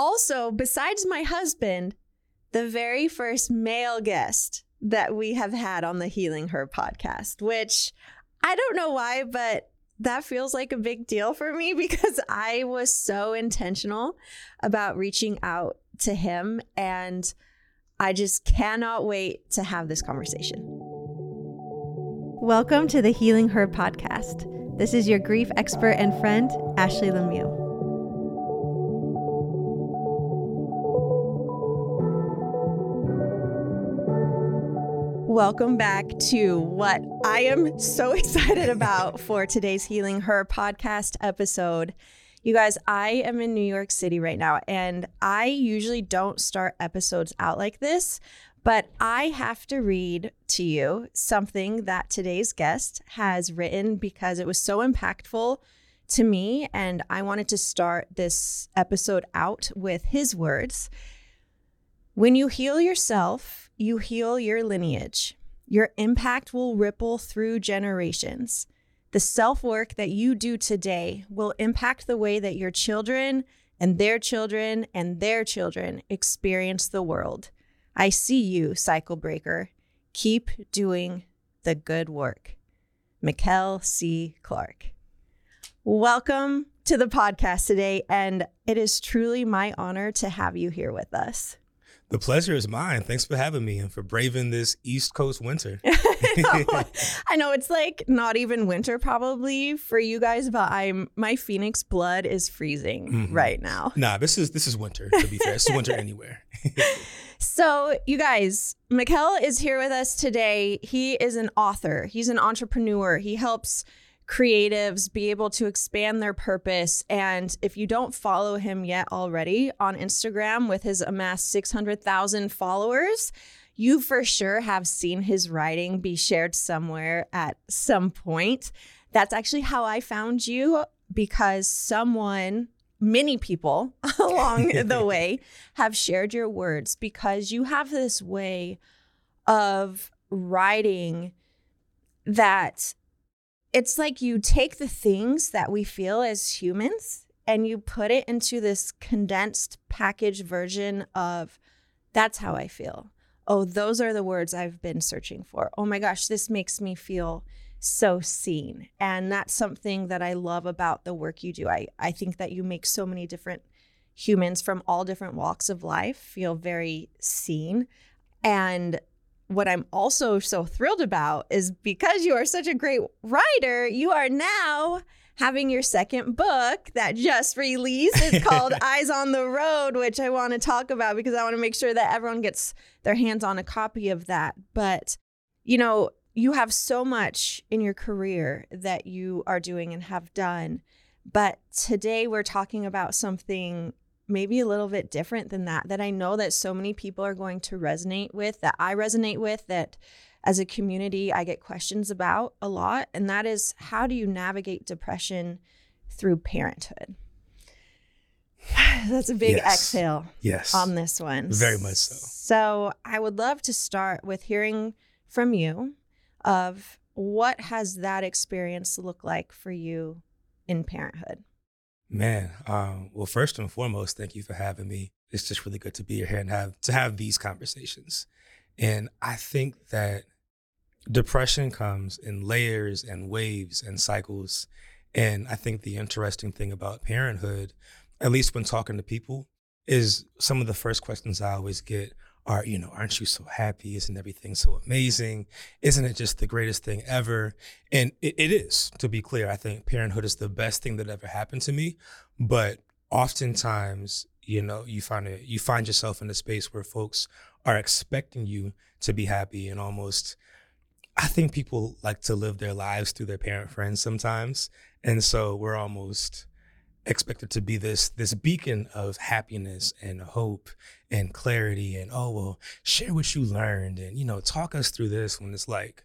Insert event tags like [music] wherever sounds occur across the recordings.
also, besides my husband, the very first male guest that we have had on the Healing Her podcast, which I don't know why, but that feels like a big deal for me [laughs] because I was so intentional about reaching out to him and I just cannot wait to have this conversation. Welcome to the Healing Her podcast. This is your grief expert and friend, Ashley Lemieux. Welcome back to what I am so [laughs] excited about for today's Healing Her podcast episode. You guys, I am in New York City right now, and I usually don't start episodes out like this, but I have to read to you something that today's guest has written because it was so impactful to me, and I wanted to start this episode out with his words. When you heal yourself, you heal your lineage. Your impact will ripple through generations. The self work that you do today will impact the way that your children and their children and their children experience the world. I see you, cycle breaker. Keep doing the good work. Michell C. Clark. Welcome to the podcast today, and it is truly my honor to have you here with us. The pleasure is mine. Thanks for having me and for braving this East Coast winter. [laughs] [laughs] I know it's like not even winter probably for you guys, but I'm my Phoenix blood is freezing mm-hmm. right now. Nah, this is this is winter. To be fair, it's winter anywhere. [laughs] so you guys, Michell is here with us today. He is an author. He's an entrepreneur. He helps creatives be able to expand their purpose. And if you don't follow him yet already on Instagram with his amassed 600,000 followers, you for sure have seen his writing be shared somewhere at some point. That's actually how I found you because someone, many people [laughs] along [laughs] the way, have shared your words because you have this way of writing that it's like you take the things that we feel as humans and you put it into this condensed packaged version of that's how I feel. Oh, those are the words I've been searching for. Oh my gosh, this makes me feel so seen. And that's something that I love about the work you do. I, I think that you make so many different humans from all different walks of life feel very seen. And what I'm also so thrilled about is because you are such a great writer, you are now having your second book that just released. It's called [laughs] Eyes on the Road, which I want to talk about because I want to make sure that everyone gets their hands on a copy of that. But, you know, you have so much in your career that you are doing and have done. But today we're talking about something maybe a little bit different than that that I know that so many people are going to resonate with that I resonate with that as a community I get questions about a lot and that is how do you navigate depression through parenthood? [sighs] That's a big yes. exhale yes. on this one. Very much so. So, I would love to start with hearing from you of what has that experience look like for you in parenthood? Man, um, well, first and foremost, thank you for having me. It's just really good to be here and have to have these conversations. And I think that depression comes in layers and waves and cycles. And I think the interesting thing about parenthood, at least when talking to people, is some of the first questions I always get are, you know, aren't you so happy? Isn't everything so amazing? Isn't it just the greatest thing ever? And it, it is, to be clear. I think parenthood is the best thing that ever happened to me. But oftentimes, you know, you find it, you find yourself in a space where folks are expecting you to be happy and almost I think people like to live their lives through their parent friends sometimes. And so we're almost expected to be this this beacon of happiness and hope and clarity and oh well share what you learned and you know talk us through this when it's like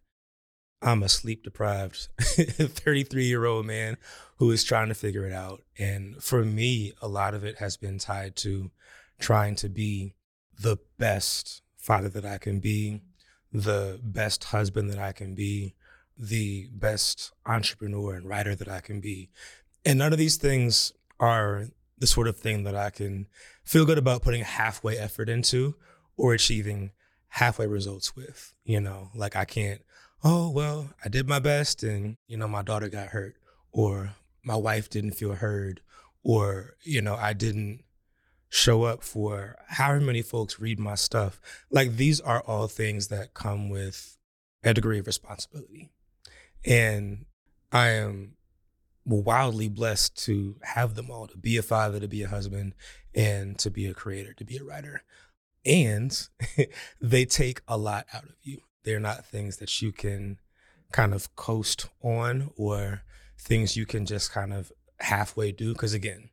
I'm a sleep deprived [laughs] 33 year old man who is trying to figure it out. And for me a lot of it has been tied to trying to be the best father that I can be the best husband that I can be the best entrepreneur and writer that I can be and none of these things are the sort of thing that I can feel good about putting halfway effort into or achieving halfway results with. You know, like I can't, oh, well, I did my best and, you know, my daughter got hurt or my wife didn't feel heard or, you know, I didn't show up for however many folks read my stuff. Like these are all things that come with a degree of responsibility. And I am wildly blessed to have them all to be a father, to be a husband, and to be a creator, to be a writer. And [laughs] they take a lot out of you. They're not things that you can kind of coast on or things you can just kind of halfway do. Because again,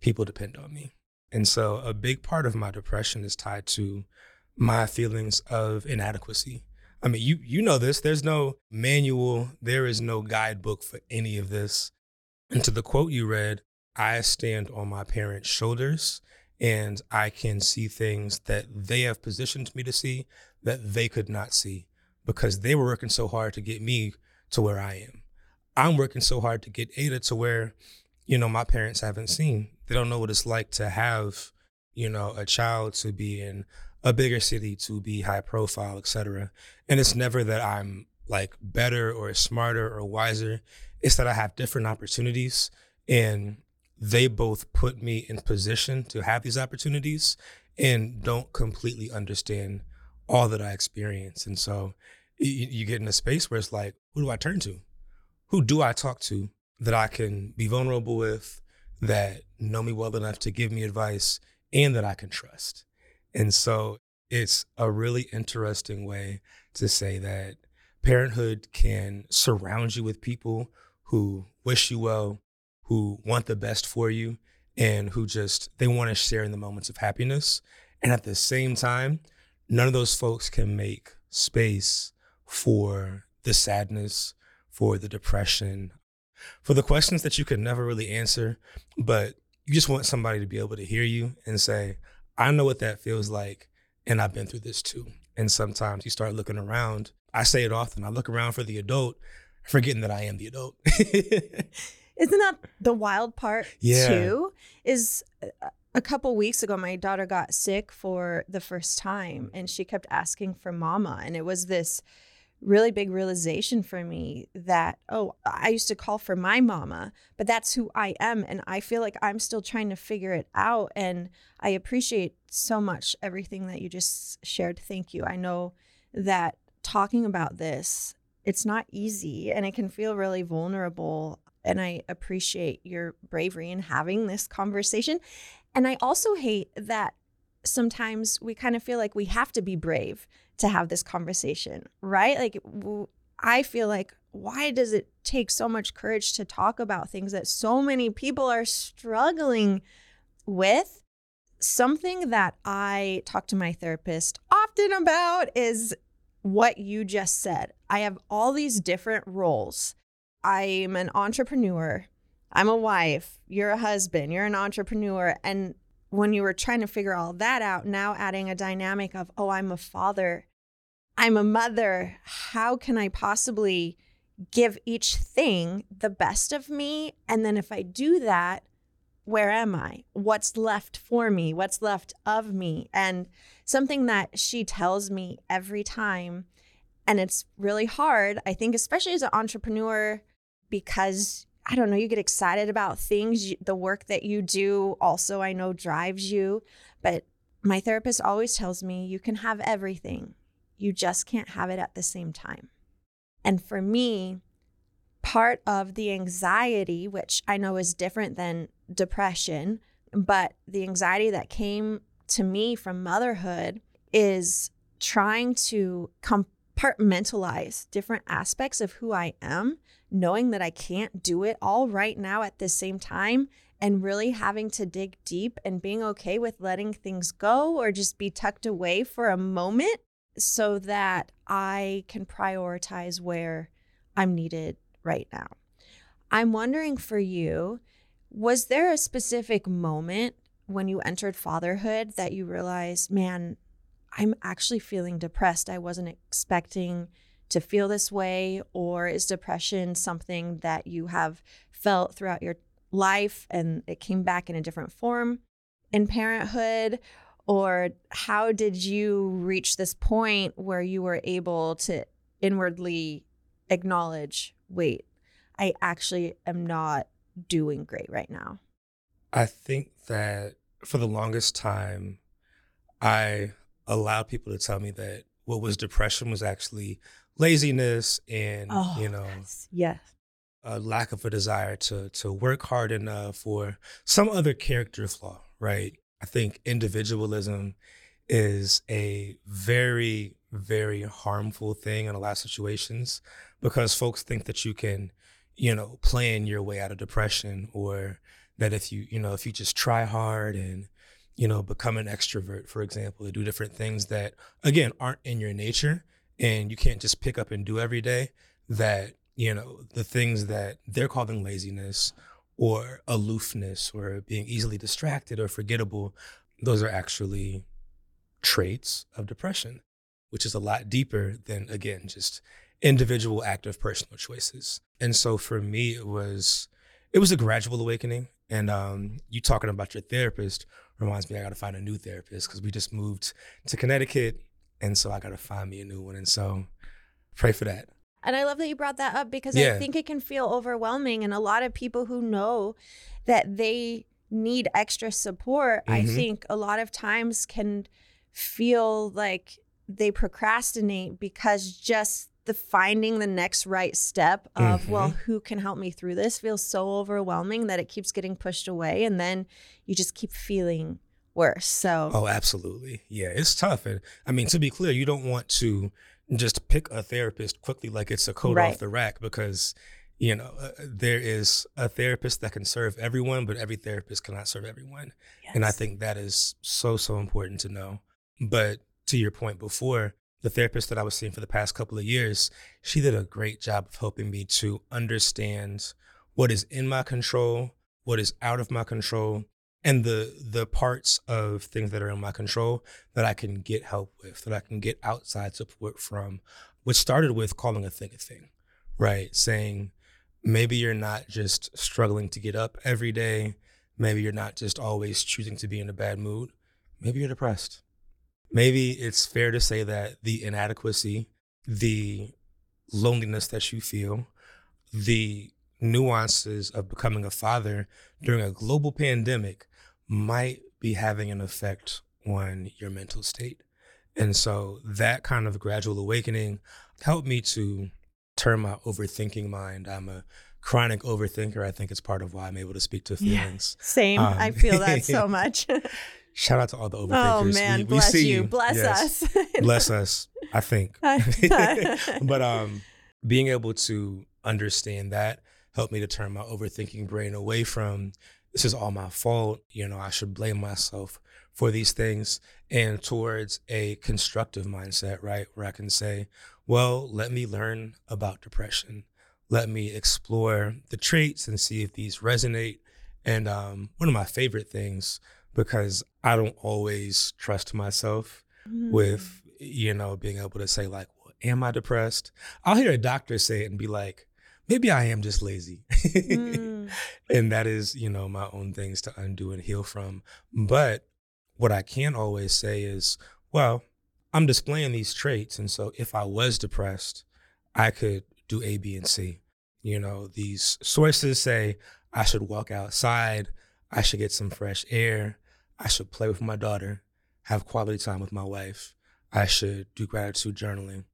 people depend on me. And so a big part of my depression is tied to my feelings of inadequacy I mean, you you know this. There's no manual. There is no guidebook for any of this. And to the quote you read, I stand on my parents' shoulders and I can see things that they have positioned me to see that they could not see because they were working so hard to get me to where I am. I'm working so hard to get Ada to where, you know, my parents haven't seen. They don't know what it's like to have, you know, a child to be in a bigger city to be high profile, etc. And it's never that I'm like better or smarter or wiser. It's that I have different opportunities and they both put me in position to have these opportunities and don't completely understand all that I experience. And so you, you get in a space where it's like, who do I turn to? Who do I talk to that I can be vulnerable with, that know me well enough to give me advice, and that I can trust? And so it's a really interesting way to say that parenthood can surround you with people who wish you well, who want the best for you, and who just they want to share in the moments of happiness. And at the same time, none of those folks can make space for the sadness, for the depression, for the questions that you could never really answer, but you just want somebody to be able to hear you and say, I know what that feels like. And I've been through this too. And sometimes you start looking around. I say it often. I look around for the adult, forgetting that I am the adult. [laughs] Isn't that the wild part yeah. too? Is uh, a couple weeks ago, my daughter got sick for the first time and she kept asking for mama. And it was this really big realization for me that, oh, I used to call for my mama, but that's who I am. And I feel like I'm still trying to figure it out. And I appreciate so much everything that you just shared. Thank you. I know that talking about this, it's not easy and it can feel really vulnerable. And I appreciate your bravery in having this conversation. And I also hate that sometimes we kind of feel like we have to be brave to have this conversation, right? Like, I feel like, why does it take so much courage to talk about things that so many people are struggling with? Something that I talk to my therapist often about is what you just said. I have all these different roles. I'm an entrepreneur. I'm a wife. You're a husband. You're an entrepreneur. And when you were trying to figure all that out, now adding a dynamic of, oh, I'm a father, I'm a mother, how can I possibly give each thing the best of me? And then if I do that, where am I? What's left for me? What's left of me? And something that she tells me every time, and it's really hard, I think, especially as an entrepreneur, because I don't know, you get excited about things. The work that you do also, I know, drives you. But my therapist always tells me you can have everything, you just can't have it at the same time. And for me, part of the anxiety, which I know is different than depression, but the anxiety that came to me from motherhood is trying to compartmentalize different aspects of who I am knowing that I can't do it all right now at the same time and really having to dig deep and being okay with letting things go or just be tucked away for a moment so that I can prioritize where I'm needed right now. I'm wondering for you, was there a specific moment when you entered fatherhood that you realized, man, I'm actually feeling depressed? I wasn't expecting to feel this way. Or is depression something that you have felt throughout your life and it came back in a different form in parenthood? Or how did you reach this point where you were able to inwardly acknowledge, wait, I actually am not doing great right now? I think that for the longest time, I allowed people to tell me that what was depression was actually laziness and, Oh, you know, yes. a lack of a desire to to work hard enough or some other character flaw, right? I think individualism is a very very harmful thing in a lot of situations because folks think that you can, you know, plan your way out of depression or that if you, you know, if you just try hard and you know, become an extrovert, for example, to do different things that again aren't in your nature and you can't just pick up and do every day that you know the things that they're calling laziness or aloofness or being easily distracted or forgettable those are actually traits of depression which is a lot deeper than again just individual active personal choices. And so for me it was it was a gradual awakening. And um, you talking about your therapist reminds me i gotta find a new therapist because we just moved to connecticut and so i gotta find me a new one and so pray for that And I love that you brought that up because Yeah. I think it can feel overwhelming. And a lot of people who know that they need extra support, I Mhm. think a lot of times can feel like they procrastinate because just the finding the next right step of, well, Mm-hmm. who can help me through this feels so overwhelming that it keeps getting pushed away. And then you just keep feeling worse. So, Oh, absolutely. Yeah, it's tough. And I mean, to be clear, you don't want to just pick a therapist quickly like it's a coat Right. off the rack because, you know, uh, there is a therapist that can serve everyone, but every therapist cannot serve everyone. And I think that is so, so important to know. But to your point before, the therapist that I was seeing for the past couple of years, she did a great job of helping me to understand what is in my control, what is out of my control, and the the parts of things that are in my control that I can get help with, that I can get outside support from, which started with calling a thing a thing, right? Saying maybe you're not just struggling to get up every day, maybe you're not just always choosing to be in a bad mood, maybe you're depressed. Maybe it's fair to say that the inadequacy, the loneliness that you feel, the nuances of becoming a father during a global pandemic might be having an effect on your mental state. And so that kind of gradual awakening helped me to turn my overthinking mind. I'm a chronic overthinker. I think it's part of why I'm able to speak to Yeah. feelings. Same. Um, I feel that so [laughs] much. Shout out to all the overthinkers. oh, man. We- we bless see you. Bless Yes. us. [laughs] Bless us, I think. [laughs] but um being able to understand that helped me to turn my overthinking brain away from this is all my fault, you know, I should blame myself for these things and towards a constructive mindset, right? Where I can say, well, let me learn about depression. Let me explore the traits and see if these resonate. And um, one of my favorite things, because I don't always trust myself Mm. with you know being able to say like well, am i depressed i'll hear a doctor say it and be like maybe i am just lazy. Mm. [laughs] and that is you know my own things to undo and heal from. But what i can always say is well i'm displaying these traits. And so if i was depressed i could do a b and c. You know these sources say i should walk outside. I should get some fresh air. I should play with my daughter. Have quality time with my wife. I should do gratitude journaling.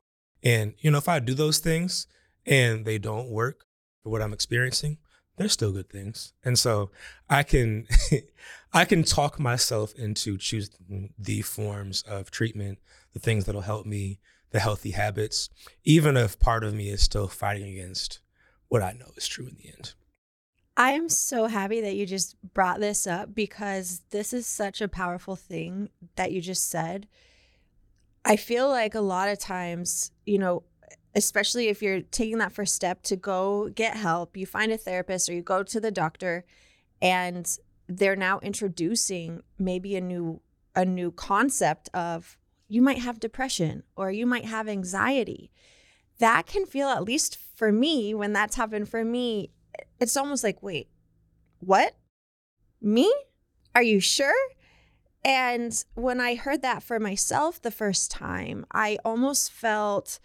And, you know, if I do those things and they don't work for what I'm experiencing, they're still good things. And so I can [laughs] I can talk myself into choosing the forms of treatment, the things that'll help me, the healthy habits, even if part of me is still fighting against what I know is true in the end. I am so happy that you just brought this up because this is such a powerful thing that you just said. I feel like a lot of times, you know, especially if you're taking that first step to go get help, you find a therapist or you go to the doctor and they're now introducing maybe a new a new concept of you might have depression or you might have anxiety. That can feel at least for me when that's happened for me, it's almost like, wait, what? Me? Are you sure? And when I heard that for myself the first time, I almost felt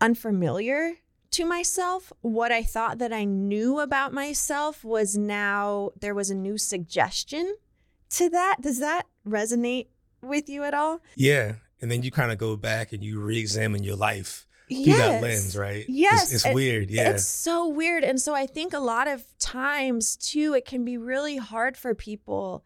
unfamiliar to myself. What I thought that I knew about myself was now there was a new suggestion to that. Does that resonate with you at all? Yeah. And then you kind of go back and you re examine your life through yes. that lens, right? Yes. It's, it's weird. Yeah. It's so weird. And so I think a lot of times, too, it can be really hard for people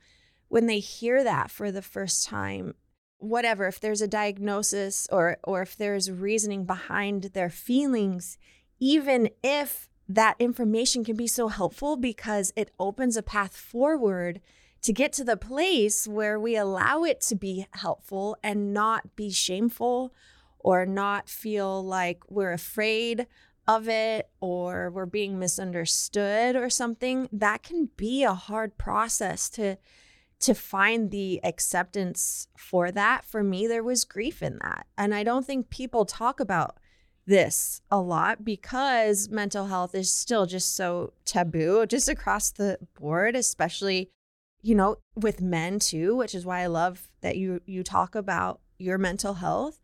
when they hear that for the first time whatever if there's a diagnosis or or if there's reasoning behind their feelings even if that information can be so helpful because it opens a path forward to get to the place where we allow it to be helpful and not be shameful or not feel like we're afraid of it or we're being misunderstood or something that can be a hard process to to find the acceptance for that for me there was grief in that. And i don't think people talk about this a lot because mental health is still just so taboo just across the board especially you know with men too which is why i love that you you talk about your mental health.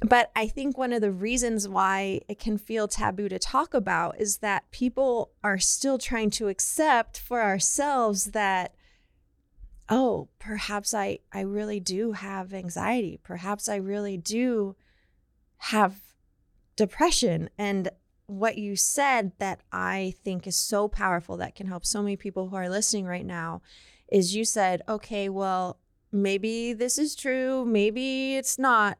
But i think one of the reasons why it can feel taboo to talk about is that people are still trying to accept for ourselves that oh, perhaps I, I really do have anxiety. Perhaps I really do have depression. And what you said that I think is so powerful that can help so many people who are listening right now is you said, okay, well, maybe this is true, maybe it's not.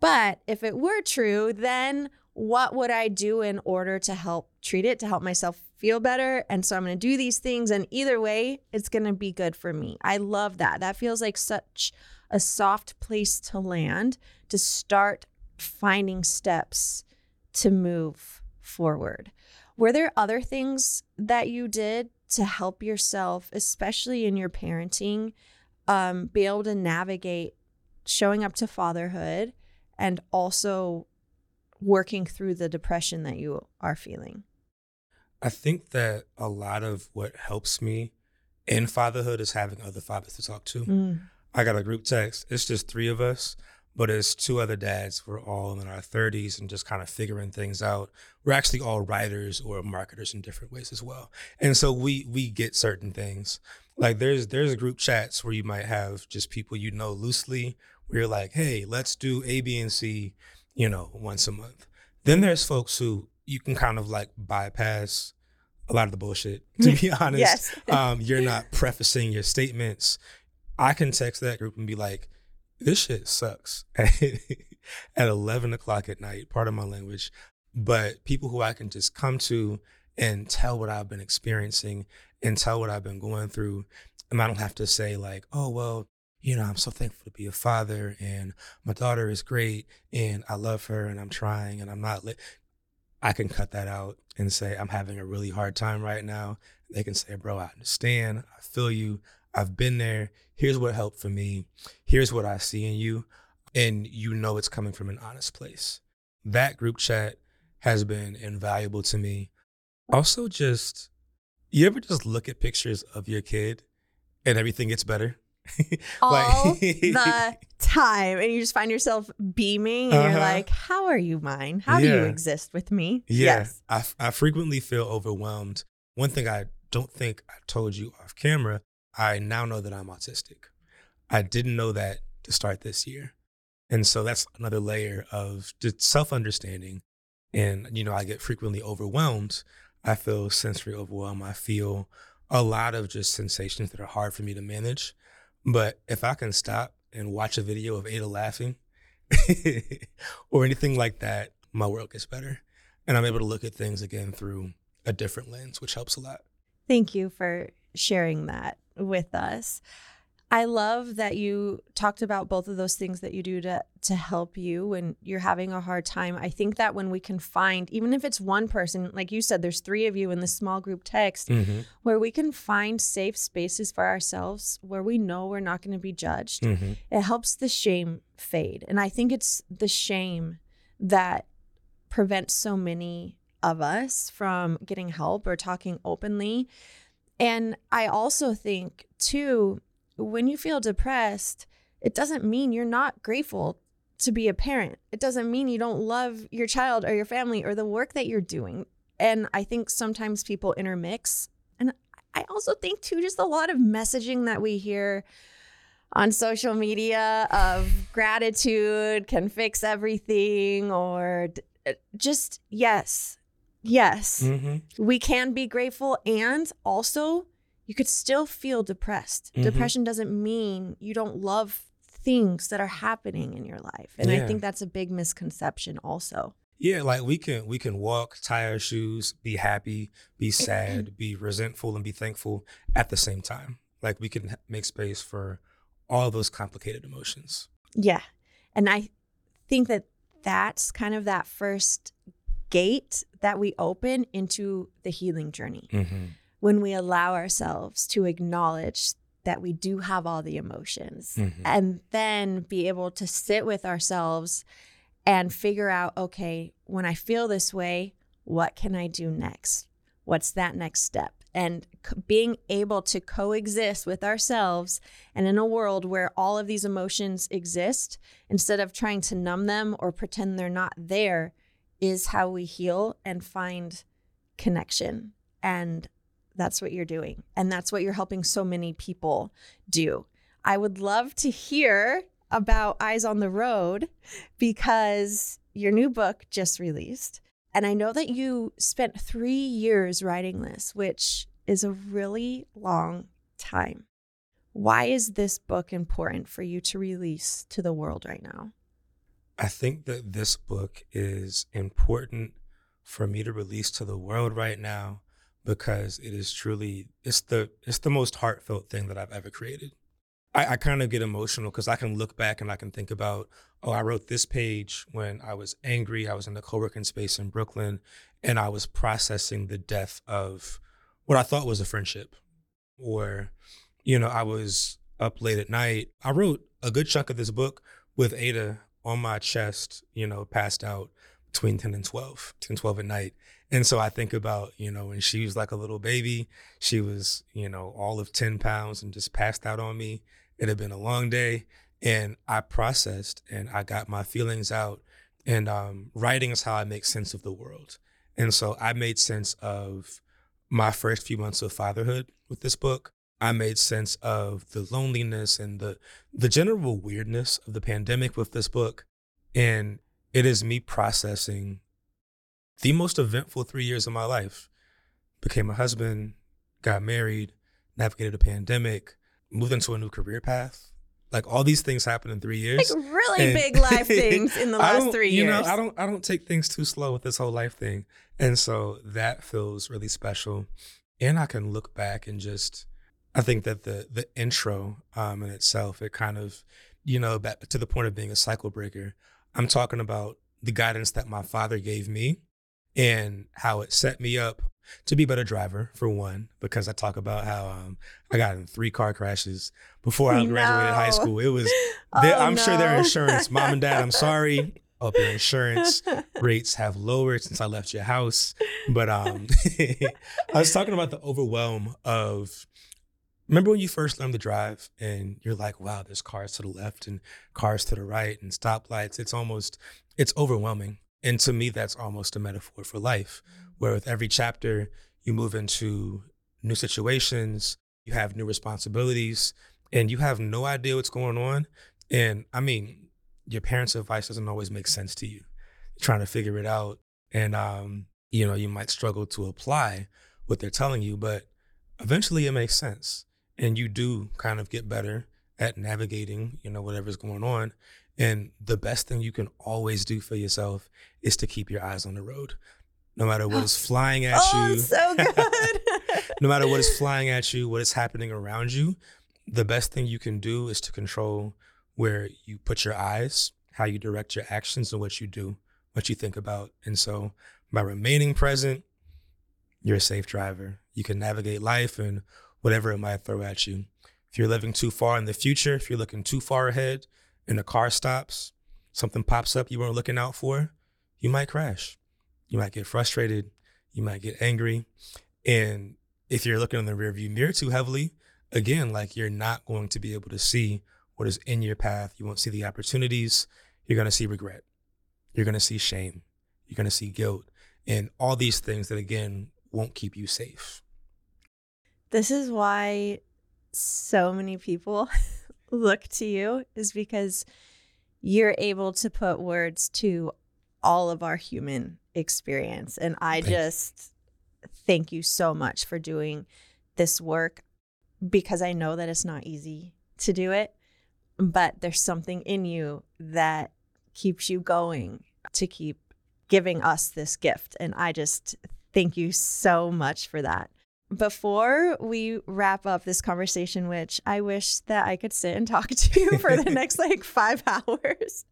But if it were true, then what would I do in order to help treat it, to help myself feel better? And so I'm going to do these things. And either way, it's going to be good for me. I love that. That feels like such a soft place to land to start finding steps to move forward. Were there other things that you did to help yourself, especially in your parenting, um, be able to navigate showing up to fatherhood and also working through the depression that you are feeling? I think that a lot of what helps me in fatherhood is having other fathers to talk to. Mm. I got a group text. It's just three of us, but it's two other dads. We're all in our 30s and just kind of figuring things out. We're actually all writers or marketers in different ways as well. And so we we get certain things. Like there's there's group chats where you might have just people you know loosely where you're like, hey, let's do A, B, and C you know, once a month. Then there's folks who you can kind of like bypass a lot of the bullshit, [laughs] to be honest. yes. um, you're not [laughs] prefacing your statements. I can text that group and be like, this shit sucks [laughs] at 11 o'clock at night, part of my language. But people who I can just come to and tell what I've been experiencing and tell what I've been going through. And I don't have to say, like, oh, well, you know, I'm so thankful to be a father and my daughter is great and I love her and I'm trying and I'm not lit. I can cut that out and say, I'm having a really hard time right now. They can say, bro, I understand. I feel you. I've been there. Here's what helped for me. Here's what I see in you. And you know it's coming from an honest place. That group chat has been invaluable to me. Also, just, you ever just look at pictures of your kid and everything gets better? [laughs] all [laughs] the time and you just find yourself beaming and uh-huh. you're like how are you mine? How yeah. do you exist with me? Yeah. Yes. I, I frequently feel overwhelmed. One thing i don't think i told you off camera i now know that i'm autistic. I didn't know that to start this year. And so that's another layer of just self-understanding. And you know i get frequently overwhelmed. I feel sensory overwhelm. I feel a lot of just sensations that are hard for me to manage but if I can stop and watch a video of Ada laughing [laughs] or anything like that, my world gets better. And I'm able to look at things again through a different lens, which helps a lot. Thank you for sharing that with us. I love that you talked about both of those things that you do to to help you when you're having a hard time. I think that when we can find even if it's one person, like you said there's 3 of you in the small group text Mm-hmm. where we can find safe spaces for ourselves where we know we're not going to be judged. Mm-hmm. It helps the shame fade. And I think it's the shame that prevents so many of us from getting help or talking openly. And I also think, too, when you feel depressed, it doesn't mean you're not grateful to be a parent. It doesn't mean you don't love your child or your family or the work that you're doing. And I think sometimes people intermix. And I also think, too, just a lot of messaging that we hear on social media of gratitude can fix everything or uh, just yes yes Mm-hmm. we can be grateful and also you could still feel depressed Mhm. depression doesn't mean you don't love things that are happening in your life and i think that's a big misconception also Yeah, like we can we can walk, tie our shoes, be happy, be [clears throat] sad, be resentful, and be thankful at the same time. Like we can make space for all those complicated emotions. Yeah. And I think that that's kind of that first gate that we open into the healing journey Mm-hmm. When we allow ourselves to acknowledge that we do have all the emotions Mhm. and then be able to sit with ourselves and figure out okay, when I feel this way, what can I do next? What's that next step? And c- being able to coexist with ourselves and in a world where all of these emotions exist, instead of trying to numb them or pretend they're not there, is how we heal and find connection. And that's what you're doing. And that's what you're helping so many people do. I would love to hear about Eyes on the Road because your new book just released. And I know that you spent three years writing this, which is a really long time. Why is this book important for you to release to the world right now? I think that this book is important for me to release to the world right now because it is truly it's the it's the most heartfelt thing that I've ever created. I, I kind of get emotional because I can look back and I can think about, oh, I wrote this page when I was angry. I was in the co-working space in Brooklyn and I was processing the death of what I thought was a friendship. Or, you know, I was up late at night. I wrote a good chunk of this book with Ada on my chest, you know, passed out between 10 and 12, 10, 12 at night. And so I think about, you know, when she was like a little baby, she was, you know, all of 10 pounds and just passed out on me. It had been a long day. And I processed and I got my feelings out. And um, writing is how I make sense of the world. And so I made sense of my first few months of fatherhood with this book. I made sense of the loneliness and the the general weirdness of the pandemic with this book. And it is me processing the most eventful three years of my life. Became a husband, got married, navigated a pandemic, moved into a new career path. Like all these things happened in three years. Like really And- big life [laughs] things in the last three you years. know, I don't I don't take things too slow with this whole life thing. And so that feels really special. And I can look back and just I think that the the intro um in itself, it kind of, you know, back to the point of being a cycle breaker. I'm talking about the guidance that my father gave me and how it set me up to be a better driver for one, because I talk about how um, I got in three car crashes before I graduated high school. It was [laughs] Oh, I'm sure their insurance, mom and dad, I'm sorry. [laughs] Hope your insurance rates have lowered since I left your house. But um, [laughs] I was talking about the overwhelm of. Remember when you first learned to drive and you're like, wow, there's cars to the left and cars to the right and stoplights. It's almost, it's overwhelming. And to me, that's almost a metaphor for life, where with every chapter, you move into new situations, you have new responsibilities, and you have no idea what's going on. And I mean, your parents' advice doesn't always make sense to you. You're trying to figure it out. And, um, you know, you might struggle to apply what they're telling you, but eventually it makes sense. And you do kind of get better at navigating, you know, whatever's going on. And the best thing you can always do for yourself is to keep your eyes on the road. no matter what is oh, flying at oh, you. so [laughs] good. no matter what is [laughs] flying at you, what is happening around you, the best thing you can do is to control where you put your eyes, how you direct your actions, and what you do, what you think about. And so by remaining present, you're a safe driver. You can navigate life and whatever it might throw at you. If you're living too far in the future, if you're looking too far ahead and the car stops, something pops up you weren't looking out for, you might crash. You might get frustrated. You might get angry. And if you're looking in the rearview mirror too heavily, again, like you're not going to be able to see what is in your path. You won't see the opportunities. You're going to see regret. You're going to see shame. You're going to see guilt and all these things that, again, won't keep you safe. This is why so many people [laughs] look to you, is because you're able to put words to all of our human experience. And I just thank you so much for doing this work because I know that it's not easy to do it, but there's something in you that keeps you going to keep giving us this gift. And I just thank you so much for that. Before we wrap up this conversation, which I wish that I could sit and talk to you for the next [laughs] like five hours,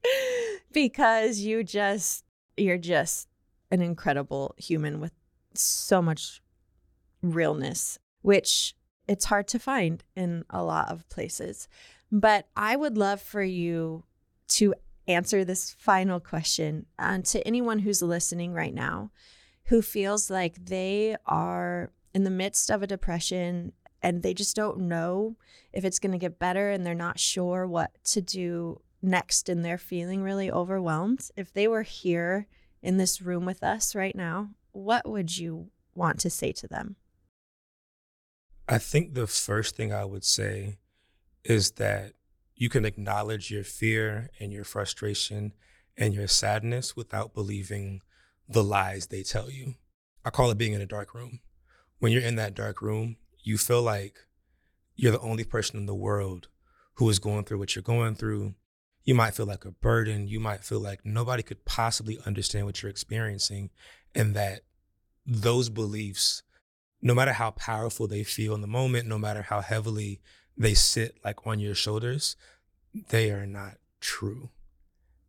because you just, you're just an incredible human with so much realness, which it's hard to find in a lot of places. But I would love for you to answer this final question uh, to anyone who's listening right now who feels like they are in the midst of a depression and they just don't know if it's going to get better and they're not sure what to do next and they're feeling really overwhelmed. If they were here in this room with us right now, what would you want to say to them? I think the first thing I would say is that you can acknowledge your fear and your frustration and your sadness without believing the lies they tell you. I call it being in a dark room. When you're in that dark room, you feel like you're the only person in the world who is going through what you're going through. You might feel like a burden. You might feel like nobody could possibly understand what you're experiencing, and that those beliefs, no matter how powerful they feel in the moment, no matter how heavily they sit like on your shoulders, they are not true.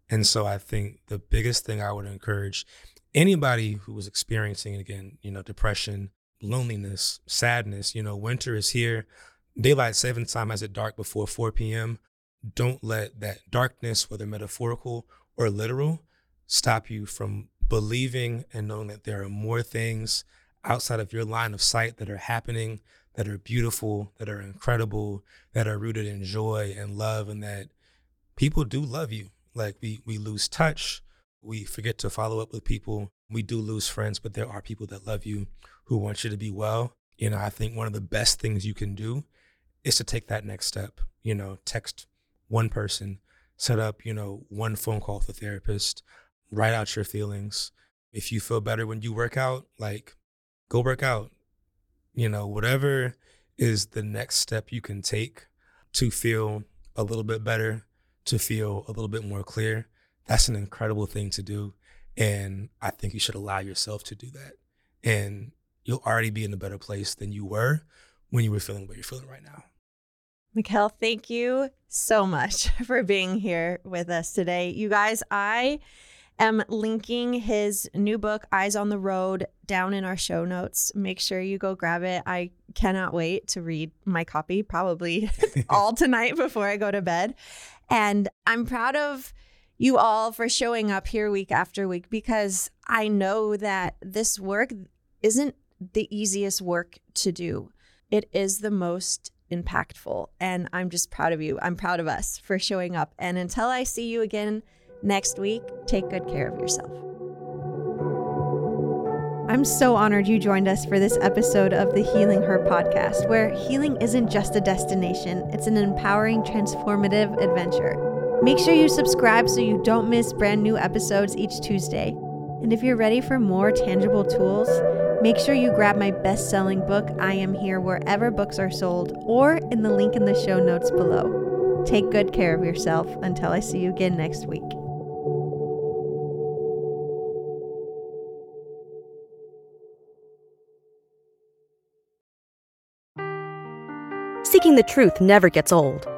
And so I think the biggest thing I would encourage anybody who was experiencing again, you know, depression, loneliness, sadness, you know, winter is here. Daylight savings time has it dark before 4 p.m. Don't let that darkness, whether metaphorical or literal, stop you from believing and knowing that there are more things outside of your line of sight that are happening that are beautiful, that are incredible, that are rooted in joy and love, and that people do love you. Like we we lose touch, we forget to follow up with people. We do lose friends, but there are people that love you who want you to be well. You know, I think one of the best things you can do is to take that next step. You know, text one person, set up, you know, one phone call with a therapist, write out your feelings. If you feel better when you work out, like go work out you know, whatever is the next step you can take to feel a little bit better, to feel a little bit more clear, that's an incredible thing to do. And I think you should allow yourself to do that. And you'll already be in a better place than you were when you were feeling what you're feeling right now. Michell, thank you so much [laughs] for being here with us today. You guys, I am linking his new book, Eyes on the Road, down in our show notes. Make sure you go grab it. I cannot wait to read my copy, probably [laughs] [laughs] all tonight before I go to bed. And I'm proud of you all for showing up here week after week because I know that this work isn't the easiest work to do. It is the most impactful. And I'm just proud of you. I'm proud of us for showing up. And until I see you again, next week, take good care of yourself. I'm so honored you joined us for this episode of the Healing Her podcast, where healing isn't just a destination, it's an empowering, transformative adventure. Make sure you subscribe so you don't miss brand new episodes each Tuesday. And if you're ready for more tangible tools, Make sure you grab my best selling book, I Am Here, wherever books are sold, or in the link in the show notes below. Take good care of yourself until I see you again next week. Seeking the truth never gets old.